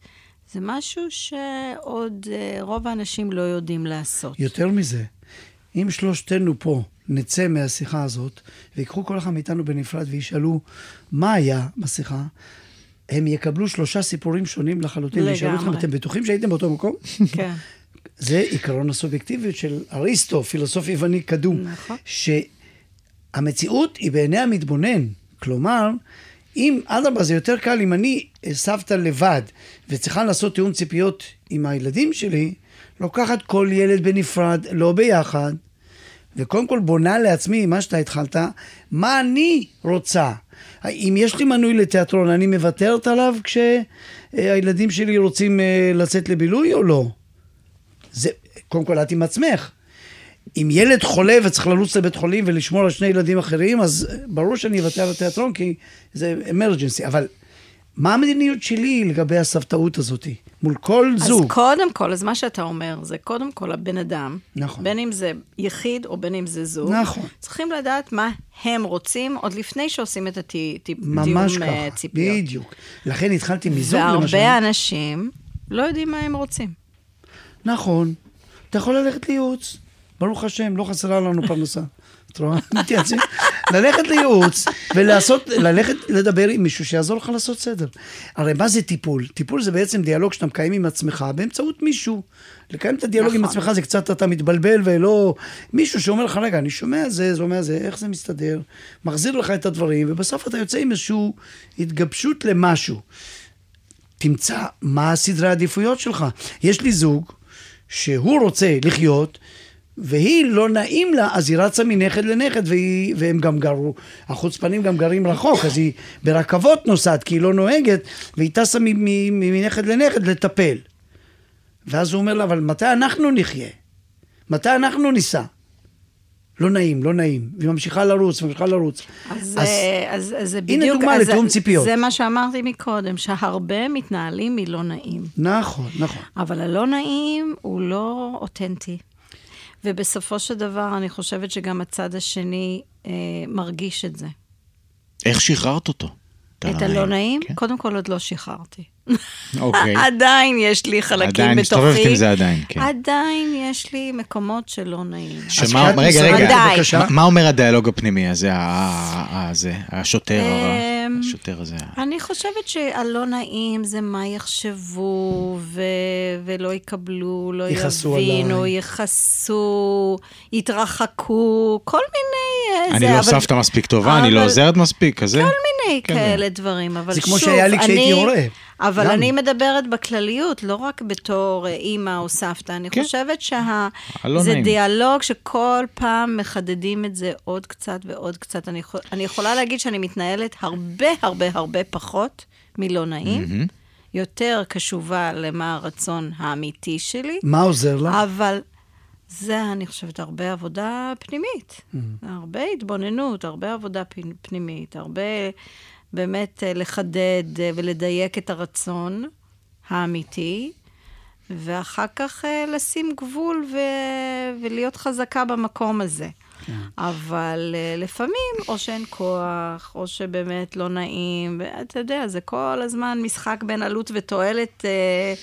זה משהו שעוד אה, רוב האנשים לא יודעים לעשות. יותר מזה, אם שלושתנו פה נצא מהשיחה הזאת, ויקחו כל אחד מאיתנו בנפרד וישאלו מה היה בשיחה, הם יקבלו שלושה סיפורים שונים לחלוטין. וישאלו אתכם, לגמרי. אתם בטוחים שהייתם באותו מקום? כן. [LAUGHS] זה עיקרון הסובייקטיביות של אריסטו, פילוסוף יווני קדום. נכון. שהמציאות היא בעיני המתבונן. כלומר, אם, אדרבה, זה יותר קל אם אני סבתא לבד וצריכה לעשות תיאום ציפיות עם הילדים שלי, לוקחת כל ילד בנפרד, לא ביחד, וקודם כל בונה לעצמי, מה שאתה התחלת, מה אני רוצה. אם יש לי מנוי לתיאטרון, אני מוותרת עליו כשהילדים שלי רוצים אה, לצאת לבילוי או לא? זה, קודם כל את עם עצמך. אם ילד חולה וצריך לרוץ לבית חולים ולשמור על שני ילדים אחרים, אז ברור שאני אוותר על התיאטרון כי זה אמרג'נסי. אבל מה המדיניות שלי לגבי הסבתאות הזאת? מול כל זוג. אז קודם כל, אז מה שאתה אומר, זה קודם כל הבן אדם, נכון. בין אם זה יחיד או בין אם זה זוג, נכון. צריכים לדעת מה הם רוצים עוד לפני שעושים את התיאום ממש אה, ככה, ציפיות. בדיוק. לכן התחלתי מזוג למשל. והרבה אנשים לא יודעים מה הם רוצים. נכון. אתה יכול ללכת לייעוץ. ברוך השם, לא חסרה לנו פרנסה. את רואה? [LAUGHS] מתייעצים. ללכת לייעוץ ולעשות, ללכת לדבר עם מישהו שיעזור לך לעשות סדר. הרי מה זה טיפול? טיפול זה בעצם דיאלוג שאתה מקיים עם עצמך באמצעות מישהו. לקיים את הדיאלוג עם נכון. עצמך זה קצת אתה מתבלבל ולא... מישהו שאומר לך, רגע, אני שומע זה, שומע זה, איך זה מסתדר? מחזיר לך את הדברים, ובסוף אתה יוצא עם איזושהי התגבשות למשהו. תמצא מה הסדרי העדיפויות שלך. יש לי זוג שהוא רוצה לחיות, והיא לא נעים לה, אז היא רצה מנכד לנכד, והיא, והם גם גרו, החוצפנים גם גרים רחוק, אז היא ברכבות נוסעת, כי היא לא נוהגת, והיא טסה מנכד לנכד לטפל. ואז הוא אומר לה, אבל מתי אנחנו נחיה? מתי אנחנו ניסע? לא נעים, לא נעים. והיא ממשיכה לרוץ, ממשיכה לרוץ. אז, אז אז, אז, אז זה בדיוק... דוגמה אז לתיאום זה- ציפיות. זה מה שאמרתי מקודם, שהרבה מתנהלים מלא נעים. נכון, נכון. אבל הלא נעים הוא לא אותנטי. ובסופו של דבר, אני חושבת שגם הצד השני אה, מרגיש את זה. איך שחררת אותו? את הלא נעים, כן. קודם כל עוד לא שחררתי. אוקיי. [LAUGHS] עדיין יש לי חלקים בתוכי. עדיין מסתובבת עם זה עדיין, כן. עדיין יש לי מקומות שלא נעים. שמה, רגע, רגע. מה- אומר הדיאלוג הפנימי הזה, השוטר, אמ, השוטר הזה? אני חושבת שהלא נעים זה מה יחשבו, ו... ולא יקבלו, לא יבינו. יכעסו, יתרחקו, כל מיני... אה, אני זה, לא אבל- סבתא מספיק טובה, אני לא עוזרת מספיק, כזה? כל מיני כן, כאלה דברים, אבל זה שוב, כמו שהיה לי כשהייתי אני- הורה. אבל גם. אני מדברת בכלליות, לא רק בתור אה, אימא או סבתא. אני כן. חושבת שזה נעים. דיאלוג שכל פעם מחדדים את זה עוד קצת ועוד קצת. אני, יכול, אני יכולה להגיד שאני מתנהלת הרבה הרבה הרבה פחות מלא נעים, יותר קשובה למה הרצון האמיתי שלי, מה עוזר לך? אבל זה, אני חושבת, הרבה עבודה פנימית. הרבה התבוננות, הרבה עבודה פנימית, הרבה באמת אה, לחדד אה, ולדייק את הרצון האמיתי, ואחר כך אה, לשים גבול ו- ולהיות חזקה במקום הזה. אבל אה, לפעמים, או שאין כוח, או שבאמת לא נעים, ואתה יודע, זה כל הזמן משחק בין עלות ותועלת אה,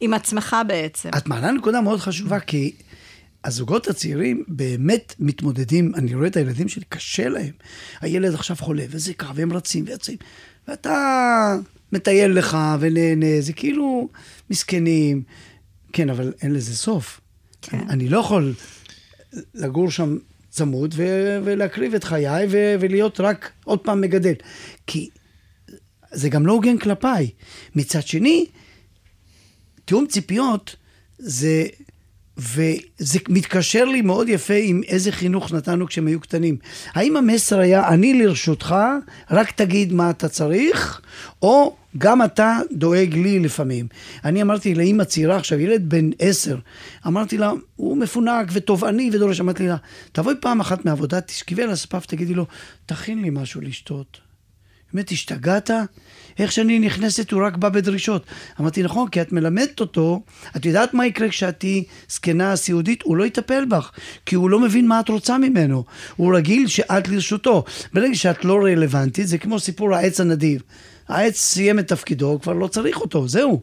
עם עצמך בעצם. את מעלה נקודה מאוד חשובה, כי הזוגות הצעירים באמת מתמודדים, אני רואה את הילדים שלי, קשה להם. הילד עכשיו חולה, וזה ככה, והם רצים ויוצאים, ואתה מטייל לך ונהנה, זה כאילו מסכנים. כן, אבל אין לזה סוף. כן. אני לא יכול לגור שם צמוד ו- ולהקריב את חיי ו- ולהיות רק עוד פעם מגדל. כי זה גם לא הוגן כלפיי. מצד שני, תיאום ציפיות זה, וזה מתקשר לי מאוד יפה עם איזה חינוך נתנו כשהם היו קטנים. האם המסר היה, אני לרשותך, רק תגיד מה אתה צריך, או גם אתה דואג לי לפעמים. אני אמרתי לאימא צעירה עכשיו, ילד בן עשר, אמרתי לה, הוא מפונק ותובעני ודורש, אמרתי לה, תבואי פעם אחת מהעבודה, תשכבי על הספה ותגידי לו, תכין לי משהו לשתות. באמת, השתגעת? איך שאני נכנסת הוא רק בא בדרישות. אמרתי, נכון, כי את מלמדת אותו, את יודעת מה יקרה כשאת תהיי זקנה סיעודית? הוא לא יטפל בך, כי הוא לא מבין מה את רוצה ממנו. הוא רגיל שאת לרשותו. ברגע שאת לא רלוונטית, זה כמו סיפור העץ הנדיב. העץ סיים את תפקידו, כבר לא צריך אותו, זהו.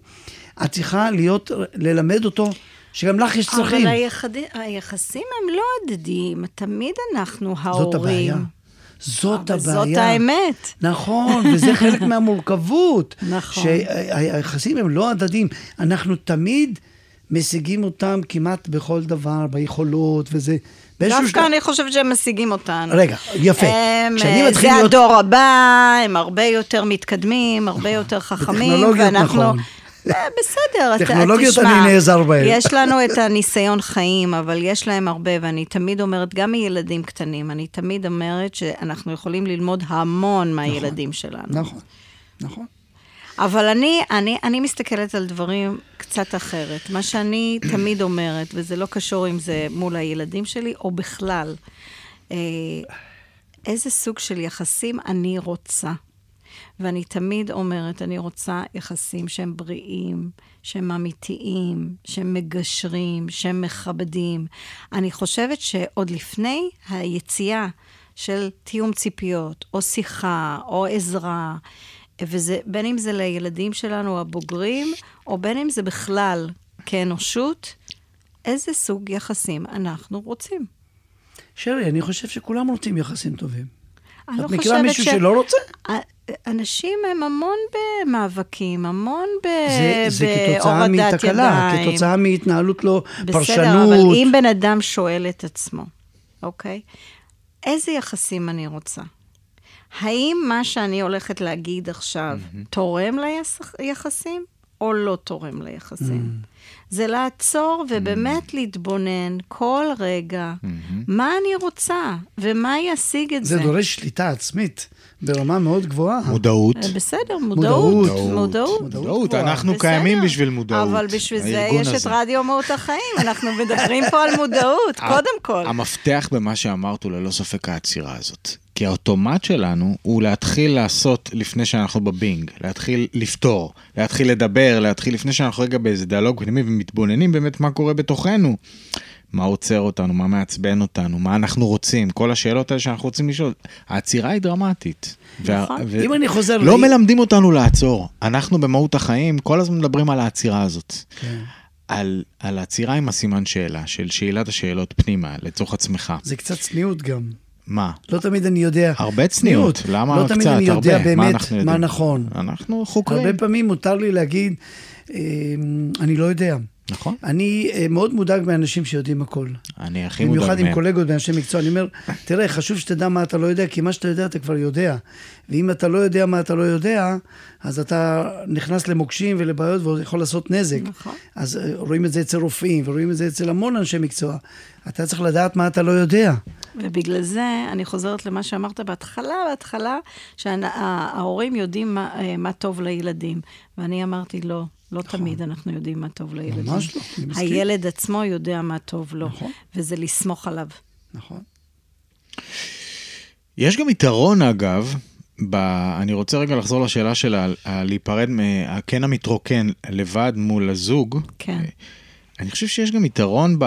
את צריכה להיות, ללמד אותו שגם לך יש צרכים. אבל היחד... היחסים הם לא הדדיים, תמיד אנחנו ההורים. זאת הבעיה. זאת אבל הבעיה. זאת האמת. נכון, וזה חלק [LAUGHS] מהמורכבות. נכון. שהיחסים הם לא הדדיים. אנחנו תמיד משיגים אותם כמעט בכל דבר, ביכולות וזה. דווקא שלב- אני חושבת שהם משיגים אותנו. רגע, יפה. הם, כשאני אה, מתחיל זה להיות- הדור הבא, הם הרבה יותר מתקדמים, הרבה יותר חכמים. ואנחנו... נכון. בסדר, אתה- טכנולוגיות תשמע, אני נעזר בהן. יש לנו את הניסיון חיים, אבל יש להם הרבה, ואני תמיד אומרת, גם מילדים קטנים, אני תמיד אומרת שאנחנו יכולים ללמוד המון מהילדים שלנו. נכון, נכון. אבל אני, אני, אני מסתכלת על דברים קצת אחרת. מה שאני תמיד אומרת, וזה לא קשור אם זה מול הילדים שלי או בכלל, אה, איזה סוג של יחסים אני רוצה. ואני תמיד אומרת, אני רוצה יחסים שהם בריאים, שהם אמיתיים, שהם מגשרים, שהם מכבדים. אני חושבת שעוד לפני היציאה של תיאום ציפיות, או שיחה, או עזרה, וזה, בין אם זה לילדים שלנו הבוגרים, או בין אם זה בכלל כאנושות, איזה סוג יחסים אנחנו רוצים. שרי, אני חושב שכולם רוצים יחסים טובים. לא את מכירה מישהו ש- שלא רוצה? אנשים הם המון במאבקים, המון ב... זה, זה כתוצאה בהורדת מתקלה, ידיים. כתוצאה מהתנהלות לא בסדר, פרשנות. אבל אם בן אדם שואל את עצמו, אוקיי? איזה יחסים אני רוצה? האם מה שאני הולכת להגיד עכשיו תורם ליחסים או לא תורם ליחסים? זה לעצור ובאמת להתבונן כל רגע מה אני רוצה ומה ישיג את זה. זה דורש שליטה עצמית ברמה מאוד גבוהה. מודעות. אה, בסדר, מודעות. מודעות. מודעות. מודעות. אנחנו בסדר, קיימים בשביל מודעות. אבל בשביל זה יש את הזה. רדיו מהות החיים, אנחנו מדברים פה על מודעות, [LAUGHS] קודם כל. המפתח במה שאמרת הוא ללא ספק העצירה הזאת. כי האוטומט שלנו הוא להתחיל לעשות לפני שאנחנו בבינג, להתחיל לפתור, להתחיל לדבר, להתחיל לפני שאנחנו רגע באיזה דיאלוג פנימי ומתבוננים באמת מה קורה בתוכנו. מה עוצר אותנו, מה מעצבן אותנו, מה אנחנו רוצים, כל השאלות האלה שאנחנו רוצים לשאול. העצירה היא דרמטית. נכון. אם אני חוזר לא מלמדים אותנו לעצור. אנחנו במהות החיים כל הזמן מדברים על העצירה הזאת. כן. על, על עצירה עם הסימן שאלה, של שאלת השאלות פנימה, לצורך עצמך. זה קצת צניעות גם. מה? לא תמיד אני יודע. הרבה צניעות, למה לא קצת? תמיד אני יודע הרבה. מה באמת מה יודעים? נכון. אנחנו חוקרים. הרבה פעמים מותר לי להגיד, אה, אני לא יודע. נכון. אני אה, מאוד מודאג מאנשים שיודעים הכל. אני הכי מודאג במיוחד עם מהם. קולגות ואנשי מקצוע. אני אומר, תראה, חשוב שתדע מה אתה לא יודע, כי מה שאתה יודע אתה כבר יודע. ואם אתה לא יודע מה אתה לא יודע, אז אתה נכנס למוקשים ולבעיות ויכול לעשות נזק. נכון. אז אה, רואים את זה אצל רופאים, ורואים את זה אצל המון אנשי מקצוע. אתה צריך לדעת מה אתה לא יודע. ובגלל זה אני חוזרת למה שאמרת בהתחלה, בהתחלה, שההורים יודעים מה, אה, מה טוב לילדים. ואני אמרתי, לא, לא תמיד אנחנו יודעים מה טוב לילדים. ממש לא, אני מסכים. הילד עצמו יודע מה טוב לו, נכון. וזה לסמוך עליו. נכון. יש גם יתרון, אגב, ב... אני רוצה רגע לחזור לשאלה של ה... ה- להיפרד מהקן המתרוקן לבד מול הזוג. כן. אני חושב שיש גם יתרון ב...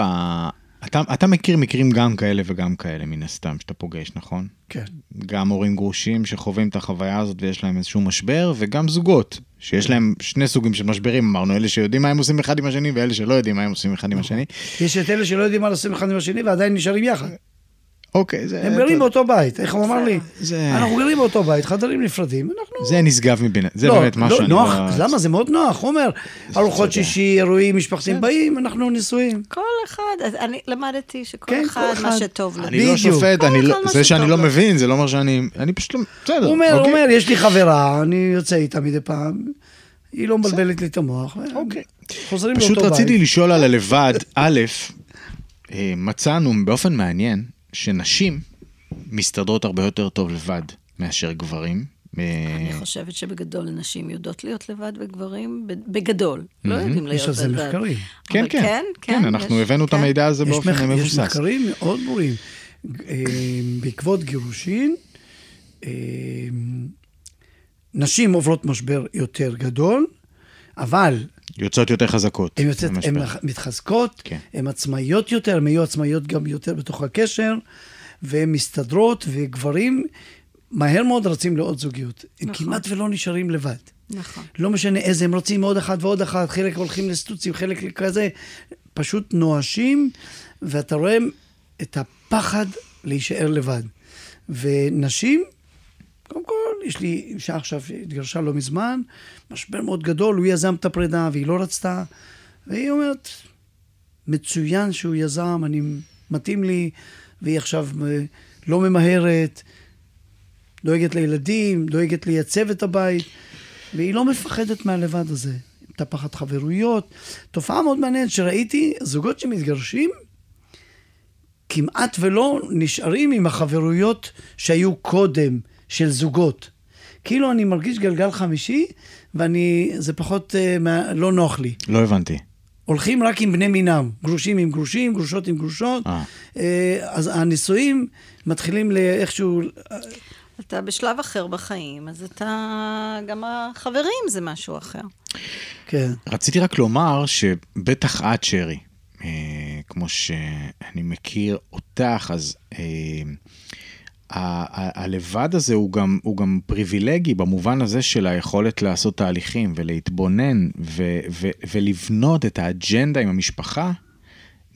אתה, אתה מכיר מקרים גם כאלה וגם כאלה, מן הסתם, שאתה פוגש, נכון? כן. גם הורים גרושים שחווים את החוויה הזאת ויש להם איזשהו משבר, וגם זוגות, שיש להם שני סוגים של משברים, אמרנו, אלה שיודעים מה הם עושים אחד עם השני, ואלה שלא יודעים מה הם עושים אחד עם השני. יש את אלה שלא יודעים מה לעשות אחד עם השני ועדיין נשארים יחד. אוקיי, זה... הם גרים באותו בית, איך הוא אמר לי? אנחנו גרים באותו בית, חדרים נפרדים, אנחנו... זה נשגב מבין, זה לא, באמת מה לא, שאני... נוח, למה? זה מאוד נוח. הוא אומר, ארוחות. שישי, אירועים משפחתיים באים, אנחנו נשואים. כל אחד, אז אני למדתי שכל כן, אחד, מה. שטוב לו. אני לא. שופט, לא- זה שאני לא. מבין, זה לא אומר שאני... אני פשוט לא... בסדר, הוא אומר, הוא אוקיי. אומר, יש לי חברה, אני יוצא איתה מדי פעם, היא לא מבלבלת לי את המוח. אוקיי. חוזרים פשוט לאותו רציתי בית. לשאול על הלבד, א', אה, מצאנו באופן מעניין שנשים מסתדרות הרבה יותר טוב לבד מאשר גברים. אה, אני חושבת שבגדול נשים יודעות להיות לבד וגברים, בגדול, לא יודעים להיות יש על זה לבד. מחקרים. כן, אבל כן, כן, אנחנו יש- הבאנו את כן. המידע הזה באופן מח- יש מבוסס. מחקרים מאוד ברורים. אה, בעקבות גירושין, אה, נשים עוברות משבר יותר גדול, אבל יוצאות יותר חזקות. הן יוצאת, הן. מתחזקות, כן. הן עצמאיות יותר, הן יהיו עצמאיות גם יותר בתוך הקשר, והן מסתדרות, וגברים מהר מאוד רצים לעוד זוגיות. הם נכון. כמעט ולא נשארים לבד. נכון. לא משנה איזה, הם רוצים עוד אחת ועוד אחת, חלק הולכים לסטוצים, חלק כזה, פשוט נואשים, ואתה רואה את הפחד להישאר לבד. ונשים, קודם כל, יש לי אישה עכשיו שהתגרשה לא מזמן, משבר מאוד גדול, הוא יזם את הפרידה והיא לא רצתה, והיא אומרת, מצוין שהוא יזם, אני, מתאים לי, והיא עכשיו אה, לא ממהרת, דואגת לילדים, דואגת לייצב את הבית, והיא לא מפחדת מהלבד הזה. מטפחת חברויות. תופעה מאוד מעניינת שראיתי, זוגות שמתגרשים, כמעט ולא נשארים עם החברויות שהיו קודם, של זוגות. כאילו אני מרגיש גלגל חמישי, ואני, זה פחות, אה, מה, לא נוח לי. לא הבנתי. הולכים רק עם בני מינם, גרושים עם גרושים, גרושות עם גרושות. אה. אה, אז הנישואים מתחילים לאיכשהו... אתה בשלב אחר בחיים, אז אתה, גם החברים זה משהו אחר. כן. רציתי רק לומר שבטח את, שרי, אה, כמו שאני מכיר אותך, אז אה, הלבד הזה הוא גם, הוא גם פריבילגי במובן הזה של היכולת לעשות תהליכים ולהתבונן ו- ו- ולבנות את האג'נדה עם המשפחה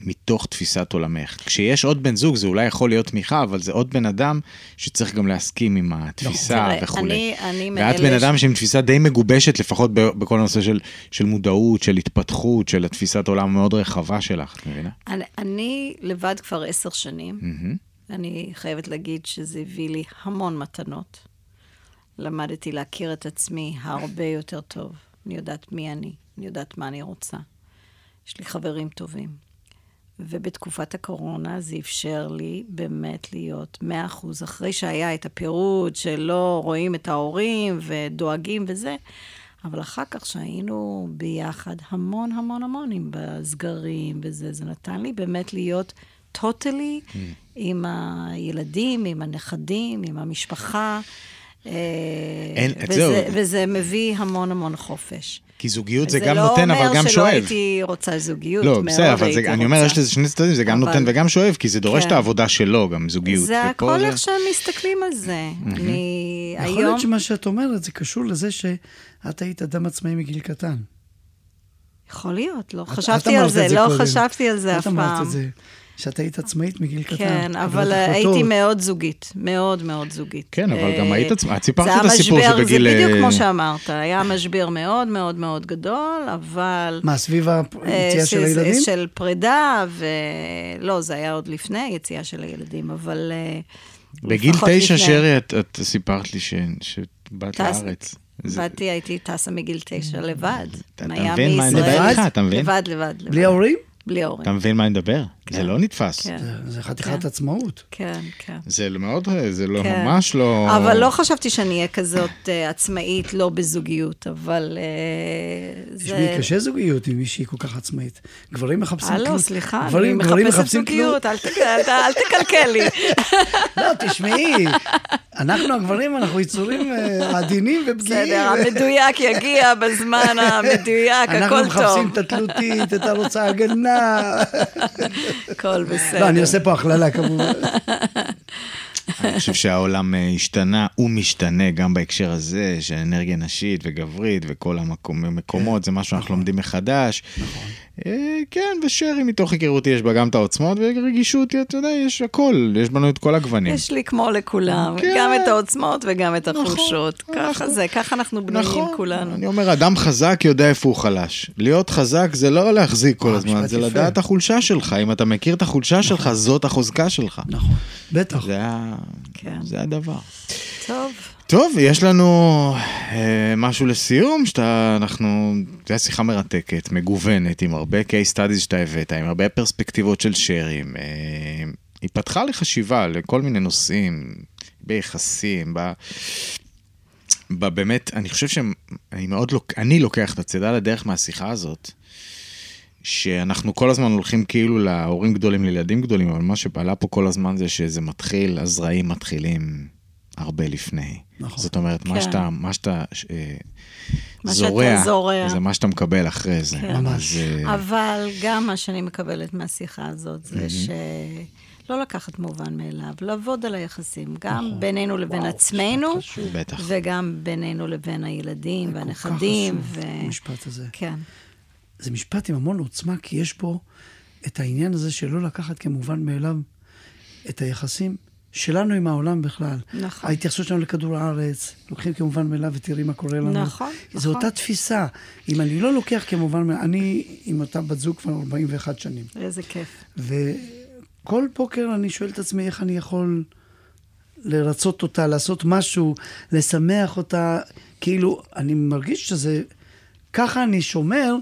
מתוך תפיסת עולמך. כשיש עוד בן זוג זה אולי יכול להיות תמיכה, אבל זה עוד בן אדם שצריך גם להסכים עם התפיסה תראה, וכולי. אני, אני ואת בן ש- אדם שעם תפיסה די מגובשת, לפחות בכל הנושא של, של מודעות, של התפתחות, של התפיסת עולם המאוד רחבה שלך, את מבינה? אני, אני לבד כבר עשר שנים. אני חייבת להגיד שזה הביא לי המון מתנות. למדתי להכיר את עצמי הרבה יותר טוב. אני יודעת מי אני, אני יודעת מה אני רוצה. יש לי חברים טובים. ובתקופת הקורונה זה אפשר לי באמת להיות 100% אחרי שהיה את הפירוד שלא רואים את ההורים ודואגים וזה, אבל אחר כך שהיינו ביחד המון המון המון עם בסגרים וזה, זה נתן לי באמת להיות טוטלי mm. עם הילדים, עם הנכדים, עם המשפחה. אה, אין- וזה, זהו. וזה מביא המון המון חופש. כי זוגיות זה גם נותן, אבל גם זה לא אומר שלא שואב. הייתי רוצה זוגיות, לא, מאוד בסדר, אבל זה, אני אומר, רוצה. יש לזה שני צדדים, זה גם אבל- נותן וגם שואב, כי זה דורש כן. את העבודה שלו, גם זוגיות. זה הכל זה- איך שהם מסתכלים על זה. אני יכול היום... להיות שמה שאת אומרת זה קשור לזה שאת היית אדם עצמאי מגיל קטן. יכול להיות, לא את- חשבתי את על זה, לא קודם. חשבתי על זה אף את אמרת פעם. את זה, שאת היית עצמאית מגיל קטן. כן, אבל. הייתי מאוד זוגית, מאוד מאוד זוגית. כן, אבל גם אה, היית עצמאית. את סיפרת את הסיפור המשבר, שבגיל, זה בדיוק אה, כמו שאמרת, היה משבר מאוד מאוד מאוד גדול, אבל... מה, סביב אה, היציאה של הילדים? של פרידה, ולא, זה היה עוד לפני היציאה של הילדים, אבל... בגיל תשע, לפני. שרי, את, את סיפרת לי ש, שבאת טס- לארץ. זה- באתי, הייתי טסה מגיל תשע לבד. אתה מבין מה אני מדבר. איתך? אתה מבין? לבד, לבד, לבד. בלי ההורים? בלי ההורים. אתה מבין מה אני מדבר? זה לא נתפס. כן, זה- זה חתיכת כן. עצמאות. כן, כן. זה מאוד, זה לא, כן. ממש לא... אבל לא חשבתי שאני אהיה כזאת אה, עצמאית, לא בזוגיות, אבל אה, זה... תשמעי, קשה זוגיות עם מישהי כל כך עצמאית. גברים מחפשים אה, לא, תלות. סליחה, אני גברים- גברים מחפשת מחפשים. זוגיות, אל תק- אל אל תקלקל לי. [LAUGHS] לא, תשמעי, אנחנו הגברים, אנחנו יצורים עדינים ופגיעים. בסדר, המדויק יגיע בזמן המדויק, אנחנו הכל מחפשים טוב. את התלותית, את הרוצה הגנה. הכל בסדר. לא, אני עושה פה הכללה כמובן. אני חושב שהעולם אה, השתנה, הוא משתנה גם בהקשר הזה, של אנרגיה נשית וגברית וכל המקומות, זה משהו שאנחנו לומדים מחדש. נכון. כן, ושרי מתוך היכרותי יש בה גם את העוצמות, ורגישות, אתה יודע, יש הכל, יש בנו את כל הגוונים. יש לי כמו לכולם, כן. גם את העוצמות וגם את נכון, החולשות. ככה אנחנו- זה, ככה אנחנו בנויים נכון, כולנו. אני אומר, אדם חזק יודע איפה הוא חלש. להיות חזק זה לא להחזיק כל אה, הזמן, זה יפה. לדעת את החולשה שלך. אם אתה מכיר את החולשה שלך, זאת החוזקה שלך. נכון, בטח. זה ה- כן. זה הדבר. טוב, טוב, יש לנו אה, משהו לסיום, שאתה, אנחנו, זו הייתה שיחה מרתקת, מגוונת, עם הרבה case studies שאתה הבאת, עם הרבה פרספקטיבות של שרים. אה, היא פתחה לחשיבה לכל מיני נושאים, ביחסים, ב... ב- באמת, אני חושב שאני מאוד, לוק... אני לוקח את הצידה לדרך מהשיחה הזאת, שאנחנו כל הזמן הולכים כאילו להורים גדולים, לילדים גדולים, אבל מה שעלה פה כל הזמן זה שזה מתחיל, הזרעים מתחילים הרבה לפני. נכון. זאת אומרת, מה כן. שאתה, מה שאתה אה, מה זורע, שאתה זורע. זה מה שאתה מקבל אחרי זה. כן. ממש. אז, אה, אבל גם מה שאני מקבלת מהשיחה הזאת זה שלא לקחת מובן מאליו, לעבוד על היחסים, גם בינינו לבין עצמנו, בטח. וגם בינינו לבין הילדים כל כך והנכדים. חשוב, ו- המשפט הזה. כן, זה משפט עם המון עוצמה, כי יש בו את העניין הזה שלא לקחת כמובן מאליו את היחסים שלנו עם העולם בכלל. נכון. ההתייחסות שלנו לכדור הארץ, לוקחים כמובן מאליו ותראי מה קורה לנו. נכון, זו נכון. אותה תפיסה. אם אני לא לוקח כמובן מאליו, אני עם אותה בת זוג כבר 41 שנים. איזה כיף. וכל בוקר אני שואל את עצמי איך אני יכול לרצות אותה, לעשות משהו, לשמח אותה. כאילו, אני מרגיש שזה... ככה אני שומר,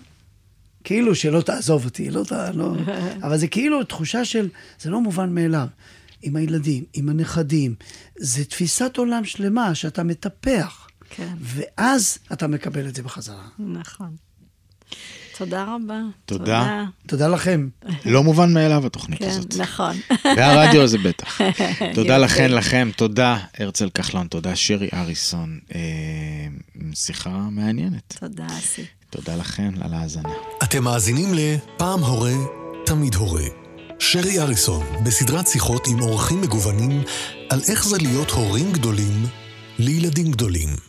כאילו שלא תעזוב אותי, לא ת... לא... [LAUGHS] אבל זה כאילו תחושה של, זה לא מובן מאליו. עם הילדים, עם הנכדים, זה תפיסת עולם שלמה שאתה מטפח. כן. ואז אתה מקבל את זה בחזרה. נכון. תודה רבה. תודה. תודה לכם. לא מובן מאליו התוכנית כן, הזאת. נכון. והרדיו הזה בטח. [LAUGHS] תודה. לכן, לכם, תודה הרצל כחלון, תודה שרי אריסון. אה, שיחה מעניינת. תודה, אסי. תודה לכן על ההאזנה. אתם מאזינים ל"פעם הורה, תמיד הורה". שרי אריסון, בסדרת שיחות עם אורחים מגוונים על איך זה להיות הורים גדולים לילדים גדולים.